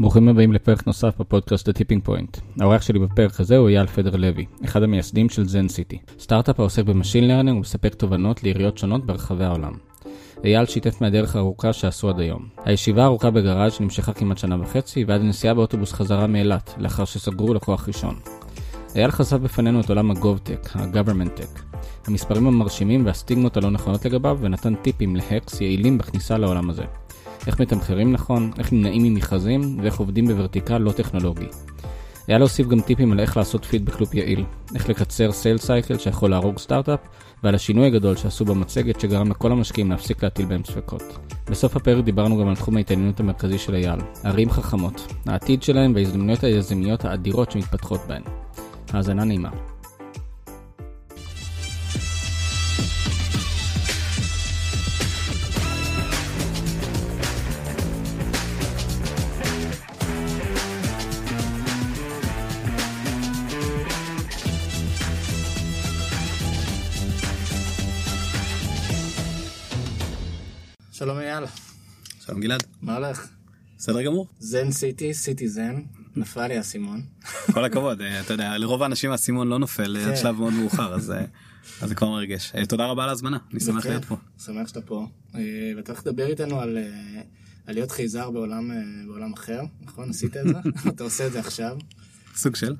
ברוכים הבאים לפרק נוסף בפודקאסט Tipping Point. האורח שלי בפרק הזה הוא אייל פדר לוי, אחד המייסדים של Zencity, סטארט-אפ העוסק ב machine learning ומספק תובנות לעיריות שונות ברחבי העולם. אייל שיתף מהדרך הארוכה שעשו עד היום. הישיבה הארוכה בגראז' נמשכה כמעט שנה וחצי ועד הנסיעה באוטובוס חזרה מאילת, לאחר שסגרו לקוח ראשון. אייל חשף בפנינו את עולם ה GovTech, ה-government המספרים המרשימים והסטיגמות הלא נכונות לגביו, ונתן טיפים ו hacks יעילים בכניסה לעולם הזה. איך מתמחרים נכון, איך נמנעים ממכרזים, ואיך עובדים בוורטיקל לא טכנולוגי. היה להוסיף גם טיפים על איך לעשות פידבק לופ יעיל, איך לקצר סייל סייקל שיכול להרוג סטארט-אפ, ועל השינוי הגדול שעשו במצגת שגרם לכל המשקיעים להפסיק להטיל בהם ספקות. בסוף הפרק דיברנו גם על תחום ההתעניינות המרכזי של אייל, ערים חכמות, העתיד שלהם וההזדמנויות היזמיות האדירות שמתפתחות בהן. האזנה נעימה. שלום גלעד, מה הולך? בסדר גמור? זן סיטי, סיטי זן, נפל לי האסימון. כל הכבוד, אה, אתה יודע, לרוב האנשים האסימון לא נופל אה, עד כן. שלב מאוד מאוחר, אז אה, זה כבר מרגש. תודה רבה על ההזמנה, אני שמח להיות פה. שמח שאתה פה. ואתה הולך לדבר איתנו על להיות חייזר בעולם, אחר, נכון? עשית את זה? אתה עושה את זה עכשיו. סוג של.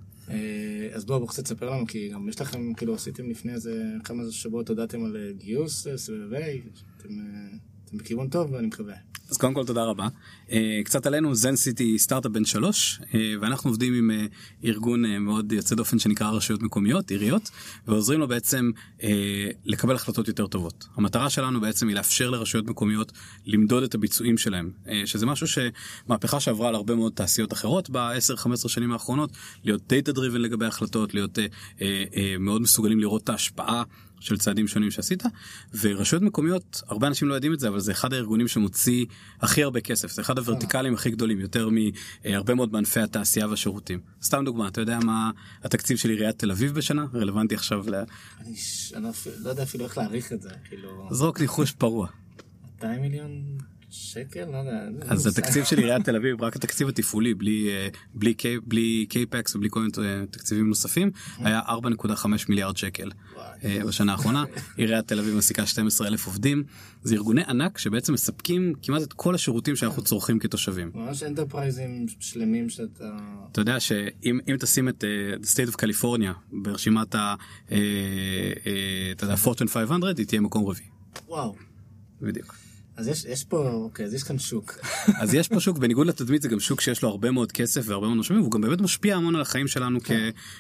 אז בוא, בוא קצת תספר לנו, כי גם יש לכם, כאילו עשיתם לפני איזה כמה שבועות הודעתם על גיוס, סבבי, אתם אתם בכיוון טוב, אני מקווה. אז קודם כל תודה רבה. אה, קצת עלינו, Zencity סטארט-אפ בן שלוש, אה, ואנחנו עובדים עם אה, ארגון מאוד יוצא דופן שנקרא רשויות מקומיות, עיריות, ועוזרים לו בעצם לקבל החלטות יותר טובות. המטרה שלנו בעצם היא לאפשר לרשויות מקומיות למדוד את הביצועים שלהם, שזה משהו שמהפכה שעברה על הרבה מאוד תעשיות אחרות ב-10-15 שנים האחרונות, להיות data driven לגבי החלטות, להיות מאוד מסוגלים לראות את ההשפעה. של צעדים שונים שעשית ורשויות מקומיות הרבה אנשים לא יודעים את זה אבל זה אחד הארגונים שמוציא הכי הרבה כסף. זה אחד הוורטיקלים הכי גדולים יותר מהרבה מאוד בענפי התעשייה והשירותים. סתם דוגמה אתה יודע מה התקציב של עיריית תל אביב בשנה? רלוונטי עכשיו ל... אני ש- אני לא לא יודע אפילו איך להעריך את זה, כאילו, זרוק ניחוש פרוע. 200 מיליון שקל? לא יודע. אז מושג. התקציב של עיריית תל אביב רק התקציב התפעולי בלי אה, בלי קא- בלי קאפקס ובלי כל מיני אה, תקציבים נוספים היה 4.5 מיליארד שקל. אה, בשנה האחרונה. עיריית תל אביב מעסיקה 12 אלף עובדים. זה ארגוני ענק שבעצם מספקים כמעט את כל השירותים שאנחנו צורכים כתושבים. ממש enterprise ים שלמים שאתה... אתה יודע שאם אם תשים את state of California ברשימת ה... אתה יודע, fortune 500 היא תהיה מקום רביעי. וואו. בדיוק. אז יש, יש פה, אוקיי, אז יש כאן שוק. אז יש פה שוק בניגוד לתדמית זה גם שוק שיש לו הרבה מאוד כסף והרבה מאוד משאבים והוא גם באמת משפיע המון על החיים שלנו כ...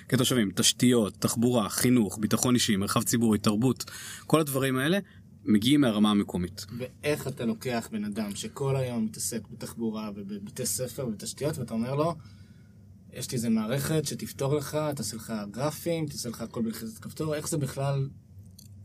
כתושבים תשתיות תחבורה חינוך ביטחון אישי מרחב ציבורי תרבות כל הדברים האלה מגיעים מהרמה המקומית. ואיך אתה לוקח בן אדם שכל היום מתעסק בתחבורה ובבתי ספר ובתשתיות, ואתה אומר לו, יש לי איזה מערכת שתפתור לך, תעשה לך גרפים, תעשה לך הכל בלחיצת כפתור, איך זה בכלל...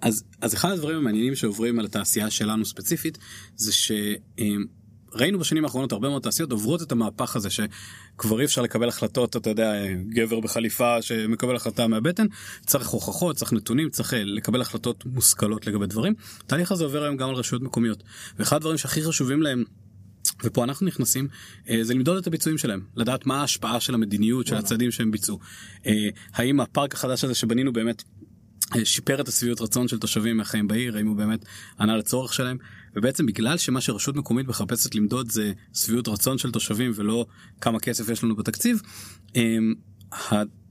אז, אז אחד הדברים המעניינים שעוברים על התעשייה שלנו ספציפית זה שראינו בשנים האחרונות הרבה מאוד תעשיות עוברות את המהפך הזה שכבר אי אפשר לקבל החלטות אתה יודע גבר בחליפה שמקבל החלטה מהבטן צריך הוכחות צריך נתונים צריך אה, לקבל החלטות מושכלות לגבי דברים. התהליך הזה עובר היום גם על רשויות מקומיות. ואחד הדברים שהכי חשובים להם. ופה אנחנו נכנסים אה, זה למדוד את הביצועים שלהם לדעת מה ההשפעה של המדיניות של הצעדים שהם ביצעו. אה, האם הפארק החדש הזה שבנינו באמת שיפר את השביעות רצון של תושבים מהחיים בעיר, האם הוא באמת ענה לצורך שלהם, ובעצם בגלל שמה שרשות מקומית מחפשת למדוד זה שביעות רצון של תושבים ולא כמה כסף יש לנו בתקציב, אמ,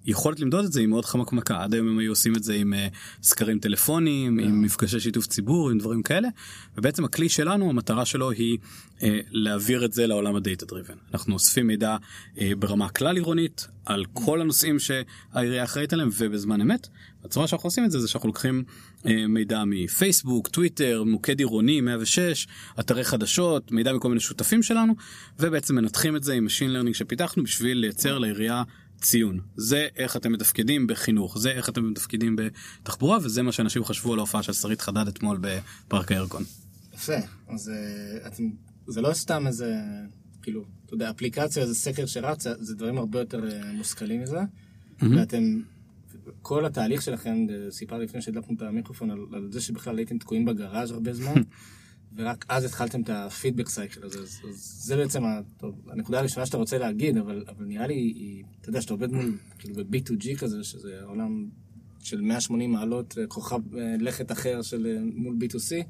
היכולת למדוד את זה היא מאוד חמקמקה, עד היום הם היו עושים את זה עם אה, סקרים טלפוניים, עם מפגשי שיתוף ציבור, עם דברים כאלה, ובעצם הכלי שלנו, המטרה שלו היא אה, להעביר את זה לעולם הדאטה דריבן. אנחנו אוספים מידע אה, ברמה כלל עירונית על כל הנושאים שהעירייה אחראית עליהם ובזמן אמת. הצורה שאנחנו עושים את זה זה שאנחנו לוקחים אה, מידע מפייסבוק, טוויטר, מוקד עירוני 106, אתרי חדשות, מידע מכל מיני שותפים שלנו, ובעצם מנתחים את זה עם Machine Learning שפיתחנו בשביל לייצר לעירייה ציון. זה איך אתם מתפקדים בחינוך, זה איך אתם מתפקדים בתחבורה, וזה מה שאנשים חשבו על ההופעה של שרית חדד אתמול בפארק הירקון. יפה, אז אה, אתם, זה לא סתם איזה, כאילו, אתה יודע, אפליקציה, איזה סקר שרץ, זה- דברים הרבה יותר אה, מושכלים מזה, ואתם, כל התהליך שלכם, סיפרתי לפני שהדלקנו את המיקרופון על, על זה שבכלל הייתם תקועים בגראז' הרבה זמן, ורק אז התחלתם את הפידבק סייקל הזה, אז, זה בעצם הנקודה הראשונה שאתה רוצה להגיד, אבל, אבל נראה לי, היא- אתה יודע, שאתה עובד מול, כאילו ב-B2G כזה, שזה עולם של 180 מעלות, אה, כוכב אה, לכת אחר של אה, מול B2C,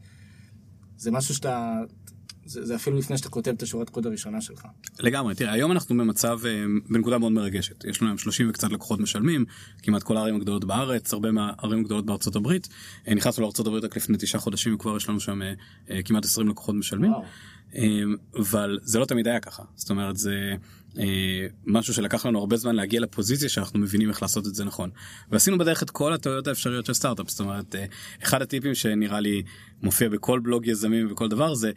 זה משהו שאתה, זה, זה אפילו לפני שאתה כותב את השורת קוד הראשונה שלך. לגמרי, תראה, היום אנחנו במצב, אה, בנקודה מאוד מרגשת. יש לנו היום 30 וקצת לקוחות משלמים, כמעט כל הערים הגדולות בארץ, הרבה מהערים הגדולות בארצות הברית. אה, נכנסנו לארצות הברית רק לפני תשעה חודשים, וכבר יש לנו שם אה, כמעט 20 לקוחות משלמים. וואו. אבל זה לא תמיד היה ככה. זאת אומרת, זה משהו שלקח לנו הרבה זמן להגיע לפוזיציה שאנחנו מבינים איך לעשות את זה נכון. ועשינו בדרך את כל הטעויות האפשריות של סטארט-אפ. זאת אומרת, אחד הטיפים שנראה לי מופיע בכל בלוג יזמים וכל דבר זה...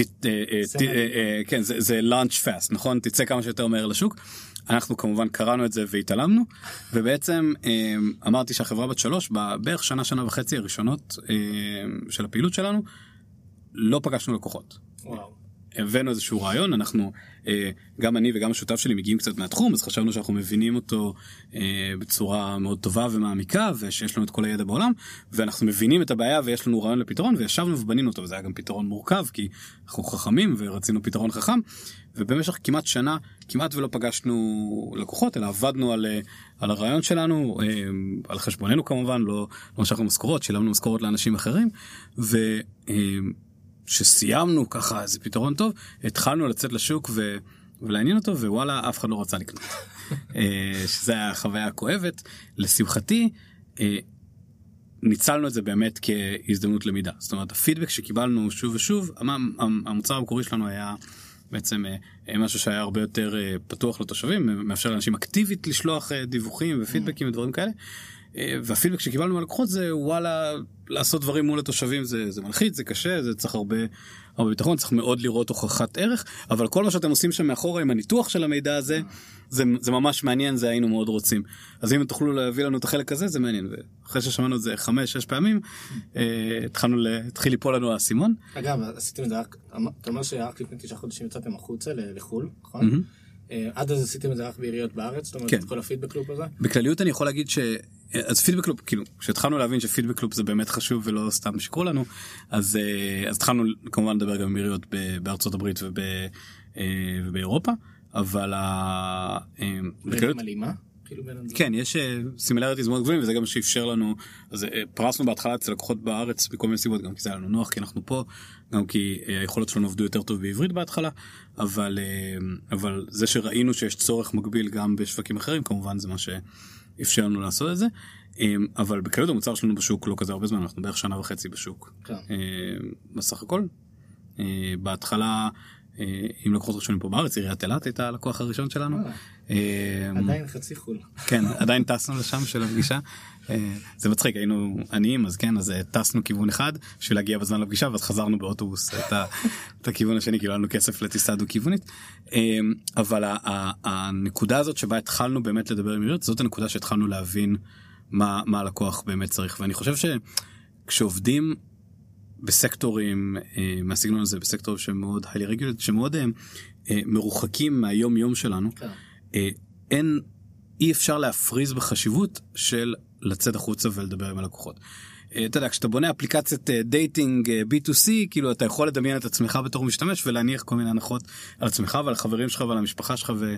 אה, אה, אה, כן זה launch fast נכון תצא כמה שיותר מהר לשוק. אנחנו כמובן קראנו את זה והתעלמנו ובעצם אמרתי שהחברה בת שלוש בערך שנה שנה וחצי הראשונות של הפעילות שלנו לא פגשנו לקוחות. וואו. הבאנו איזשהו רעיון אנחנו אה, גם אני וגם השותף שלי מגיעים קצת מהתחום אז חשבנו שאנחנו מבינים אותו אה, בצורה מאוד טובה ומעמיקה ושיש לנו את כל הידע בעולם ואנחנו מבינים את הבעיה ויש לנו רעיון לפתרון וישבנו ובנינו אותו וזה היה גם פתרון מורכב כי אנחנו חכמים ורצינו פתרון חכם ובמשך כמעט שנה כמעט ולא פגשנו לקוחות אלא עבדנו על, אה, על הרעיון שלנו על חשבוננו כמובן לא לא משכנו משכורות שילמנו משכורות לאנשים אחרים. ו, שסיימנו ככה איזה פתרון טוב התחלנו לצאת לשוק ו... ולעניין אותו ווואלה אף אחד לא רצה לקנות. אה, שזה היה החוויה הכואבת לשמחתי אה, ניצלנו את זה באמת כהזדמנות למידה זאת אומרת הפידבק שקיבלנו שוב ושוב המ- המ- המוצר המקורי שלנו היה בעצם אה, משהו שהיה הרבה יותר פתוח לתושבים מאפשר לאנשים אקטיבית לשלוח דיווחים ופידבקים ודברים כאלה. אה, והפידבק שקיבלנו מהלקוחות זה וואלה לעשות דברים מול התושבים זה זה מלחיץ זה קשה זה צריך הרבה הרבה ביטחון צריך מאוד לראות הוכחת ערך אבל כל מה שאתם עושים שם מאחורה עם הניתוח של המידע הזה זה, זה ממש מעניין זה היינו מאוד רוצים אז אם תוכלו להביא לנו את החלק הזה זה מעניין ואחרי ששמענו את זה חמש שש פעמים אה, התחלנו ל- התחיל ליפול לנו האסימון. אגב, עשיתם את זה רק, אתה אומר שרק לפני תשעה חודשים יצאתם החוצה לחו"ל, נכון? אה, עד אז עשיתם את זה רק בעיריות בארץ? זאת אומרת, כן. את כל הפידבק לופ הזה? בכלליות אני יכול להגיד. אז פידבק לופ, כאילו, כשהתחלנו להבין שפידבק לופ זה באמת חשוב ולא סתם שיקרו לנו, אז, אה, אז התחלנו כמובן לדבר גם עם עיריות בארצות הברית וב, אה, ובאירופה, אבל ה... אה. מלאימה? כאילו? כן יש similarities מאוד גבוהים וזה גם שאפשר לנו אז פרסנו בהתחלה אצל לקוחות בארץ מכל מיני סיבות גם כי זה היה לנו נוח כי אנחנו פה גם כי היכולות שלנו עבדו יותר טוב בעברית בהתחלה אבל אבל זה שראינו שיש צורך מקביל גם בשווקים אחרים כמובן זה מה שאפשר לנו לעשות את זה אה, אבל בכלליות המוצר שלנו בשוק לא כזה הרבה זמן אנחנו בערך שנה וחצי בשוק כן. אה, בסך הכל אה, בהתחלה. אה, עם לקוחות ראשונים פה בארץ עיריית אילת הייתה הלקוח הראשון שלנו. אה, עדיין חצי חו"ל. כן עדיין טסנו לשם של הפגישה אה, זה מצחיק היינו עניים אז כן אז אה, טסנו כיוון אחד בשביל להגיע בזמן לפגישה ואז חזרנו באוטובוס את, ה, את הכיוון השני כאילו היה לנו כסף לטיסה דו כיוונית אה, אבל ה, ה, הנקודה הזאת שבה התחלנו באמת לדבר עם עיריות זאת הנקודה שהתחלנו להבין מה מה הלקוח באמת צריך ואני חושב שכשעובדים בסקטורים אה, מהסגנון הזה בסקטורים שמאוד highly regulated שמאוד מרוחקים מהיום יום שלנו. כן. אה, אין אי אפשר להפריז בחשיבות של לצאת החוצה ולדבר עם הלקוחות. אה, אתה יודע כשאתה בונה אפליקציית אה, dating אה, B2C כאילו אתה יכול לדמיין את עצמך בתור משתמש ולהניח כל מיני הנחות על עצמך ועל החברים שלך ועל המשפחה שלך ו,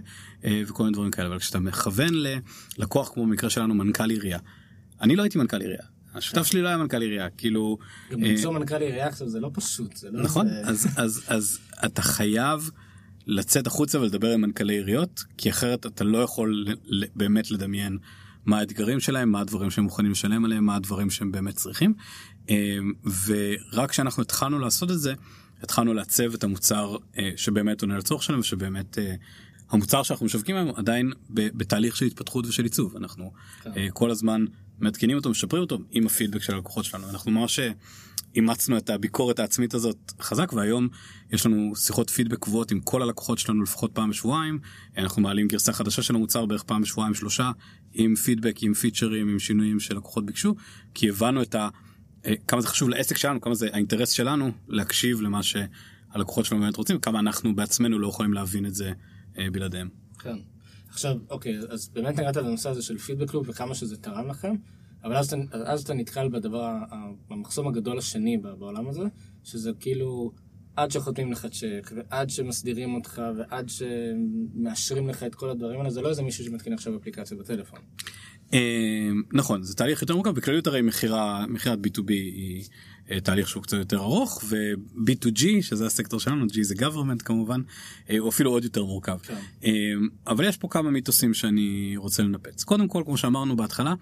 וכל מיני דברים כאלה אבל כשאתה מכוון ללקוח כמו במקרה שלנו מנכ"ל עירייה. אני לא הייתי מנכ"ל עירייה. השותף שלי לא היה מנכ"ל עירייה כאילו גם למצוא מנכ"ל עירייה עכשיו זה לא פשוט. זה לא נכון איזה- אז אז אז אתה חייב לצאת החוצה ולדבר עם מנכ"לי עיריות כי אחרת אתה לא יכול באמת לדמיין מה האתגרים שלהם מה הדברים שהם מוכנים לשלם עליהם מה הדברים שהם באמת צריכים. אה, ורק כשאנחנו התחלנו לעשות את זה התחלנו לעצב את המוצר אה, שבאמת עונה לצורך שלנו ושבאמת אה, המוצר שאנחנו משווקים היום עדיין בתהליך של התפתחות ושל עיצוב אנחנו כן. אה, כל הזמן מעדכנים אותו משפרים אותו עם הפידבק של הלקוחות שלנו אנחנו ממש אימצנו את הביקורת העצמית הזאת חזק והיום יש לנו שיחות פידבק קבועות עם כל הלקוחות שלנו לפחות פעם בשבועיים אנחנו מעלים גרסה חדשה של המוצר בערך פעם בשבועיים שלושה עם פידבק עם פיצ'רים עם שינויים שלקוחות ביקשו כי הבנו את ה... אה, כמה זה חשוב לעסק שלנו כמה זה האינטרס שלנו להקשיב למה שהלקוחות שלנו באמת רוצים כמה אנחנו בעצמנו לא יכולים להבין את זה אה, בלעדיהם. כן. עכשיו, אוקיי, אז באמת נגעת לנושא הזה של פידבק לופ וכמה שזה תרם לכם, אבל אז אתה, אז אתה נתקל בדבר, במחסום הגדול השני בעולם הזה, שזה כאילו עד שחותמים לך צ'ק, ועד שמסדירים אותך, ועד שמאשרים לך את כל הדברים האלה, זה לא איזה מישהו שמתקין עכשיו אפליקציה בטלפון. אה, נכון זה תהליך יותר מורכב בכלליות הרי מכירה מכירת b2b היא אה, תהליך שהוא קצת יותר ארוך ו-b2g שזה הסקטור שלנו g זה government כמובן אה, הוא אפילו עוד יותר מורכב כן. אבל יש פה כמה מיתוסים שאני רוצה לנפץ קודם כל כמו שאמרנו בהתחלה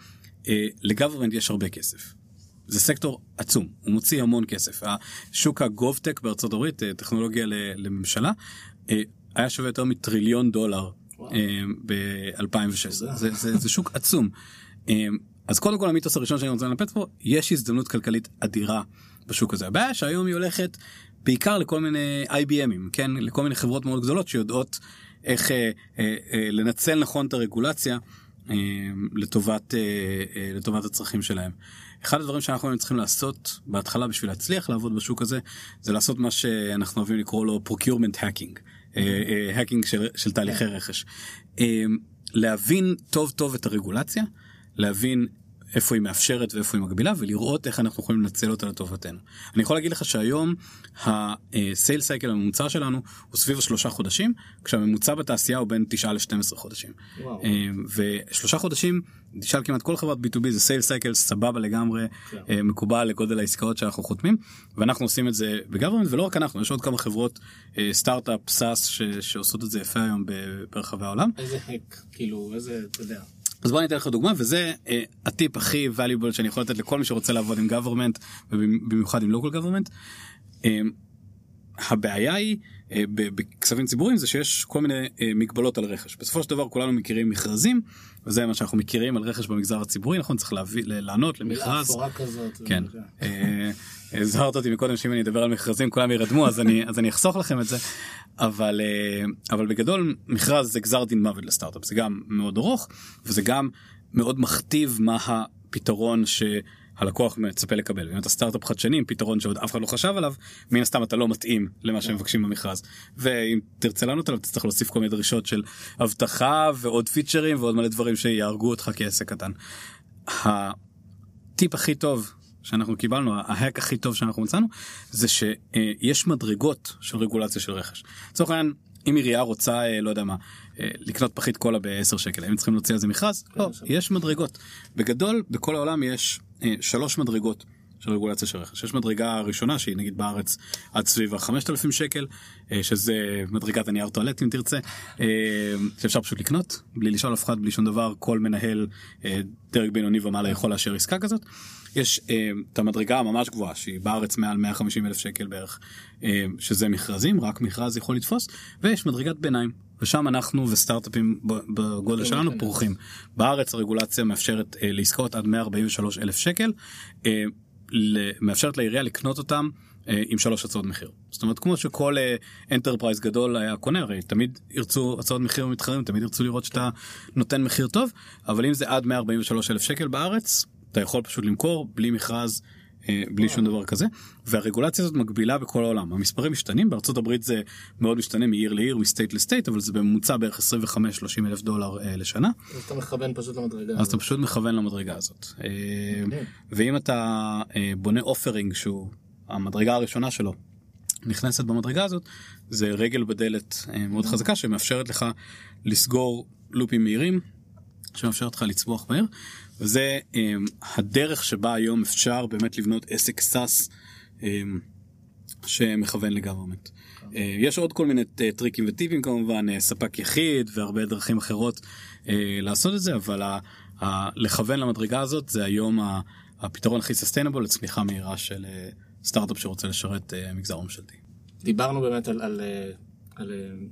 אה, לגוורמנט יש הרבה כסף. זה סקטור עצום הוא מוציא המון כסף השוק הגובטק בארצות הברית אה, טכנולוגיה לממשלה אה, היה שווה יותר מטריליון דולר וואו. ב-2016 זה, זה, זה שוק עצום. אז קודם כל המיתוס הראשון שאני רוצה לנפץ פה יש הזדמנות כלכלית אדירה בשוק הזה הבעיה שהיום היא הולכת בעיקר לכל מיני IBMים כן לכל מיני חברות מאוד גדולות שיודעות איך אה, אה, אה, לנצל נכון את הרגולציה אה, לטובת אה, אה, לטובת הצרכים שלהם. אחד הדברים שאנחנו היינו צריכים לעשות בהתחלה בשביל להצליח לעבוד בשוק הזה זה לעשות מה שאנחנו אוהבים לקרוא לו procurement hacking. האקינג של, של תהליכי רכש. אה, להבין טוב טוב את הרגולציה, להבין איפה היא מאפשרת ואיפה היא מגבילה ולראות איך אנחנו יכולים לנצל אותה לטובתנו. אני יכול להגיד לך שהיום ה sale cycle הממוצע שלנו הוא סביב השלושה חודשים כשהממוצע בתעשייה הוא בין 9 ל-12 חודשים. וואו. אה, ושלושה חודשים תשאל כמעט כל חברת B2B זה sale cycle סבבה לגמרי כן. אה, מקובל לגודל העסקאות שאנחנו חותמים ואנחנו עושים את זה ב government ולא רק אנחנו יש עוד כמה חברות אה, סטארט-אפ SaaS ש- שעושות את זה יפה היום ברחבי העולם איזה האק, כאילו, איזה, אתה יודע. אז בוא אני אתן לך דוגמה וזה אה, הטיפ הכי valuable שאני יכול לתת לכל מי שרוצה לעבוד עם government ובמיוחד עם local government. אה, הבעיה היא אה, בכספים ציבוריים זה שיש כל מיני אה, מגבלות על רכש בסופו של דבר כולנו מכירים מכרזים וזה מה שאנחנו מכירים על רכש במגזר הציבורי נכון צריך להביא לענות למכרז. כן. אה, הזהרת אותי מקודם שאם אני אדבר על מכרזים כולם ירדמו אז אני אז אני אחסוך לכם את זה אבל אה, אבל בגדול מכרז זה גזר דין מוות לסטארט-אפ זה גם מאוד ארוך וזה גם מאוד מכתיב מה הפתרון שהלקוח מצפה לקבל. אם אתה סטארט-אפ חדשני עם פתרון שעוד אף אחד לא חשב עליו מן הסתם אתה לא מתאים למה שמבקשים במכרז. ואם תרצה לענות עליו תצטרך להוסיף כל מיני דרישות של אבטחה ועוד פיצ'רים ועוד מלא דברים שיהרגו אותך כעסק קטן. הטיפ הכי טוב שאנחנו קיבלנו, ההק הכי טוב שאנחנו מצאנו, זה שיש מדרגות של רגולציה של רכש. לצורך העניין, אם עירייה רוצה, אה, לא יודע מה, אה, לקנות פחית קולה ב-10 שקל, הם צריכים להוציא על זה מכרז? לא. יש מדרגות. בגדול, בכל העולם יש אה, שלוש מדרגות. של רגולציה של רכש. יש מדרגה ראשונה שהיא נגיד בארץ עד סביב ה-5,000 שקל, אה, שזה מדרגת הנייר טואלט אם תרצה, אה, שאפשר פשוט לקנות, בלי לשאול אף אחד, בלי שום דבר, כל מנהל אה, דרג בינוני ומעלה יכול לאשר עסקה כזאת. יש את המדרגה הממש גבוהה שהיא בארץ מעל 150 אלף שקל בערך, שזה מכרזים, רק מכרז יכול לתפוס, ויש מדרגת ביניים. ושם אנחנו וסטארט-אפים בגודל שלנו. פורחים. בארץ הרגולציה מאפשרת אה, לעסקאות עד 143 אלף שקל, אה, מאפשרת לעירייה לקנות אותם אה, עם שלוש הצעות מחיר. זאת אומרת כמו שכל enterprise גדול היה קונה הרי תמיד ירצו הצעות מחיר מתחרים תמיד ירצו לראות שאתה נותן מחיר טוב אבל אם זה עד 143 אלף שקל בארץ אתה יכול פשוט למכור בלי מכרז. אה, בלי שום דבר כזה והרגולציה הזאת מגבילה בכל העולם המספרים משתנים בארצות הברית זה מאוד משתנה מעיר לעיר מסטייט לסטייט אבל זה בממוצע בערך 25-30 אלף דולר אה, לשנה אז אתה מכוון פשוט למדרגה. אז אתה פשוט מכוון למדרגה הזאת. אה. ואם אתה אה, בונה אופרינג שהוא המדרגה הראשונה שלו נכנסת במדרגה הזאת זה רגל בדלת אה, מאוד חזקה שמאפשרת לך לסגור loop ים מהירים שמאפשרת לך לצמוח מהר וזה אה, הדרך שבה היום אפשר באמת לבנות עסק SaaS אה, שמכוון ל government. אה, יש עוד כל מיני אה, טריקים וטיפים כמובן אה, ספק יחיד והרבה דרכים אחרות לעשות את זה אבל ה- ה- לכוון למדרגה הזאת זה היום ה- הפתרון הכי sustainable לצמיחה מהירה של סטארט-אפ שרוצה לשרת מגזר ממשלתי. דיברנו באמת על, על, על אה,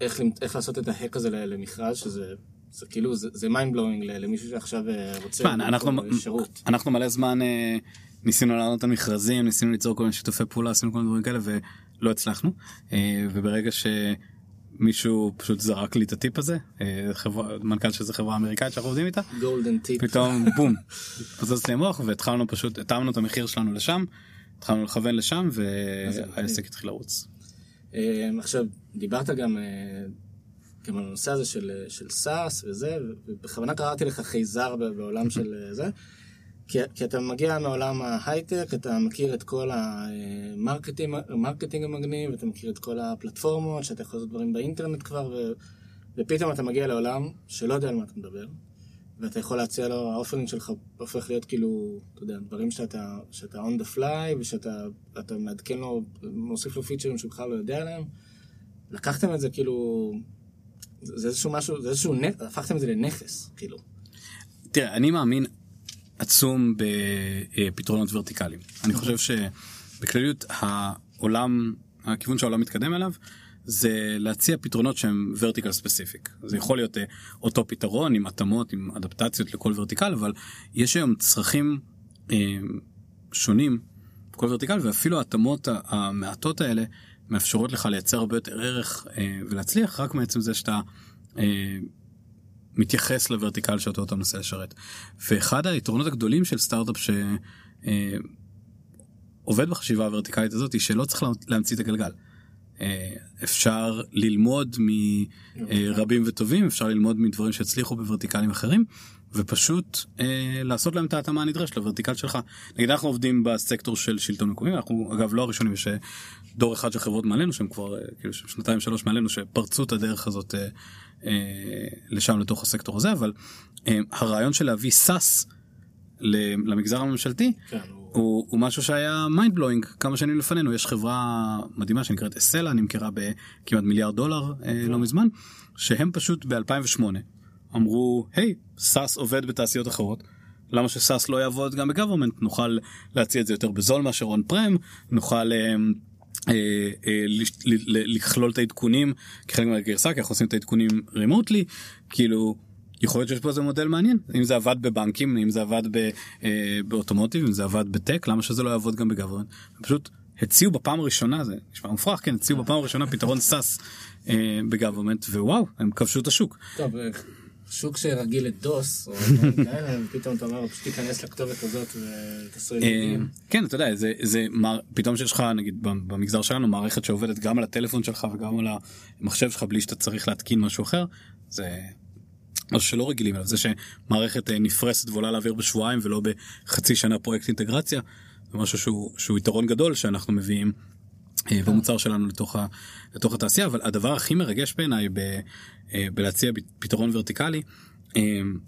איך, איך לעשות את ההק הזה למכרז, שזה זה כאילו, זה, blowing ל- למישהו שעכשיו אה, רוצה אנחנו, שירות. אנחנו מלא זמן אה, ניסינו לענות על מכרזים, ניסינו ליצור כל מיני שיתופי פעולה, עשינו כל מיני דברים כאלה ולא הצלחנו. אה, וברגע שמישהו פשוט זרק לי את הטיפ הזה, חברה, מנכ"ל של איזה חברה אמריקאית שאנחנו עובדים איתה, גולדן טיפ. פתאום בום, פוצץ לי המוח והתחלנו פשוט, התאמנו את המחיר שלנו לשם, התחלנו לכוון לשם והעסק התחיל לרוץ. עכשיו, דיברת גם, על הנושא הזה של, אה, של SaaS וזה, ובכוונה קראתי לך חייזר בעולם של אה, זה. כי, כי אתה מגיע מעולם ההייטק, אתה מכיר את כל ה marketing ה marketing המגניב, אתה מכיר את כל הפלטפורמות, שאתה יכול לעשות דברים באינטרנט כבר, ו, ופתאום אתה מגיע לעולם שלא יודע על מה אתה מדבר, ואתה יכול להציע לו, האופרינג שלך הופך להיות כאילו, אתה יודע, דברים שאתה, שאתה on the fly, ושאתה אתה מעדכן לו, מוסיף לו פיצ'רים שהוא בכלל לא יודע עליהם. לקחתם את זה כאילו, זה איזשהו משהו, זה איזשהו, נכ- הפכתם את זה לנכס, כאילו. תראה, אני מאמין עצום בפתרונות ורטיקליים. אני חושב שבכלליות העולם, הכיוון שהעולם מתקדם אליו, זה להציע פתרונות שהם ורטיקל ספציפיק. זה יכול להיות אה, אותו פתרון עם התאמות, עם אדפטציות לכל ורטיקל, אבל יש היום צרכים אה, שונים בכל ורטיקל, ואפילו ההתאמות המעטות האלה מאפשרות לך לייצר הרבה יותר ערך אה, ולהצליח רק מעצם זה שאתה אה, מתייחס לוורטיקל שאותו אתה מנסה לשרת. ואחד היתרונות הגדולים של סטארט-אפ שעובד בחשיבה הוורטיקלית הזאת היא שלא צריך לה- להמציא את הגלגל. אה, אפשר ללמוד מרבים וטובים, אפשר ללמוד מדברים שהצליחו בוורטיקלים אחרים, ופשוט אה, לעשות להם את ההתאמה הנדרשת לוורטיקל שלך. נגיד אנחנו עובדים בסקטור של שלטון מקומי, אנחנו אגב לא הראשונים, יש אה, דור אחד של חברות מעלינו שהם כבר אה, כאילו שנתיים שלוש מעלינו שפרצו את הדרך הזאת אה, אה, לשם לתוך הסקטור הזה, אבל אה, הרעיון של להביא סאס למגזר הממשלתי כן, הוא... הוא, הוא משהו שהיה mind blowing כמה שנים לפנינו יש חברה מדהימה שנקראת Accela נמכרה בכמעט מיליארד דולר אה, לא מזמן שהם פשוט ב2008 אמרו היי SaaS עובד בתעשיות אחרות. למה ש SaaS לא יעבוד גם ב government נוכל להציע את זה יותר בזול מאשר on-prem נוכל אה, אה, אה, לכלול את העדכונים כחלק מהגרסה כי אנחנו עושים את העדכונים remotely כאילו יכול להיות שיש פה איזה מודל מעניין אם זה עבד בבנקים אם זה עבד אה, ב automotive אם זה עבד ב tech למה שזה לא יעבוד גם ב government פשוט הציעו בפעם הראשונה זה נשמע מופרך כן הציעו בפעם הראשונה פתרון SaaS אה, ב government ווואו הם כבשו את השוק. טוב, אה, שוק שרגיל ל DOS, או כאלה, ופתאום אתה אומר, פשוט תיכנס לכתובת הזאת ותעשו אה. כן אתה יודע זה פתאום שיש לך נגיד במגזר שלנו מערכת שעובדת גם על הטלפון שלך וגם על המחשב שלך בלי שאתה צריך להתקין משהו אחר זה משהו שלא רגילים אליו זה שמערכת אה, נפרסת ועולה לאוויר בשבועיים ולא בחצי שנה פרויקט אינטגרציה זה משהו שהוא יתרון גדול שאנחנו מביאים. אה, במוצר שלנו לתוך, ה, לתוך התעשייה אבל הדבר הכי מרגש בעיניי ב, אה, בלהציע פתרון ורטיקלי אה,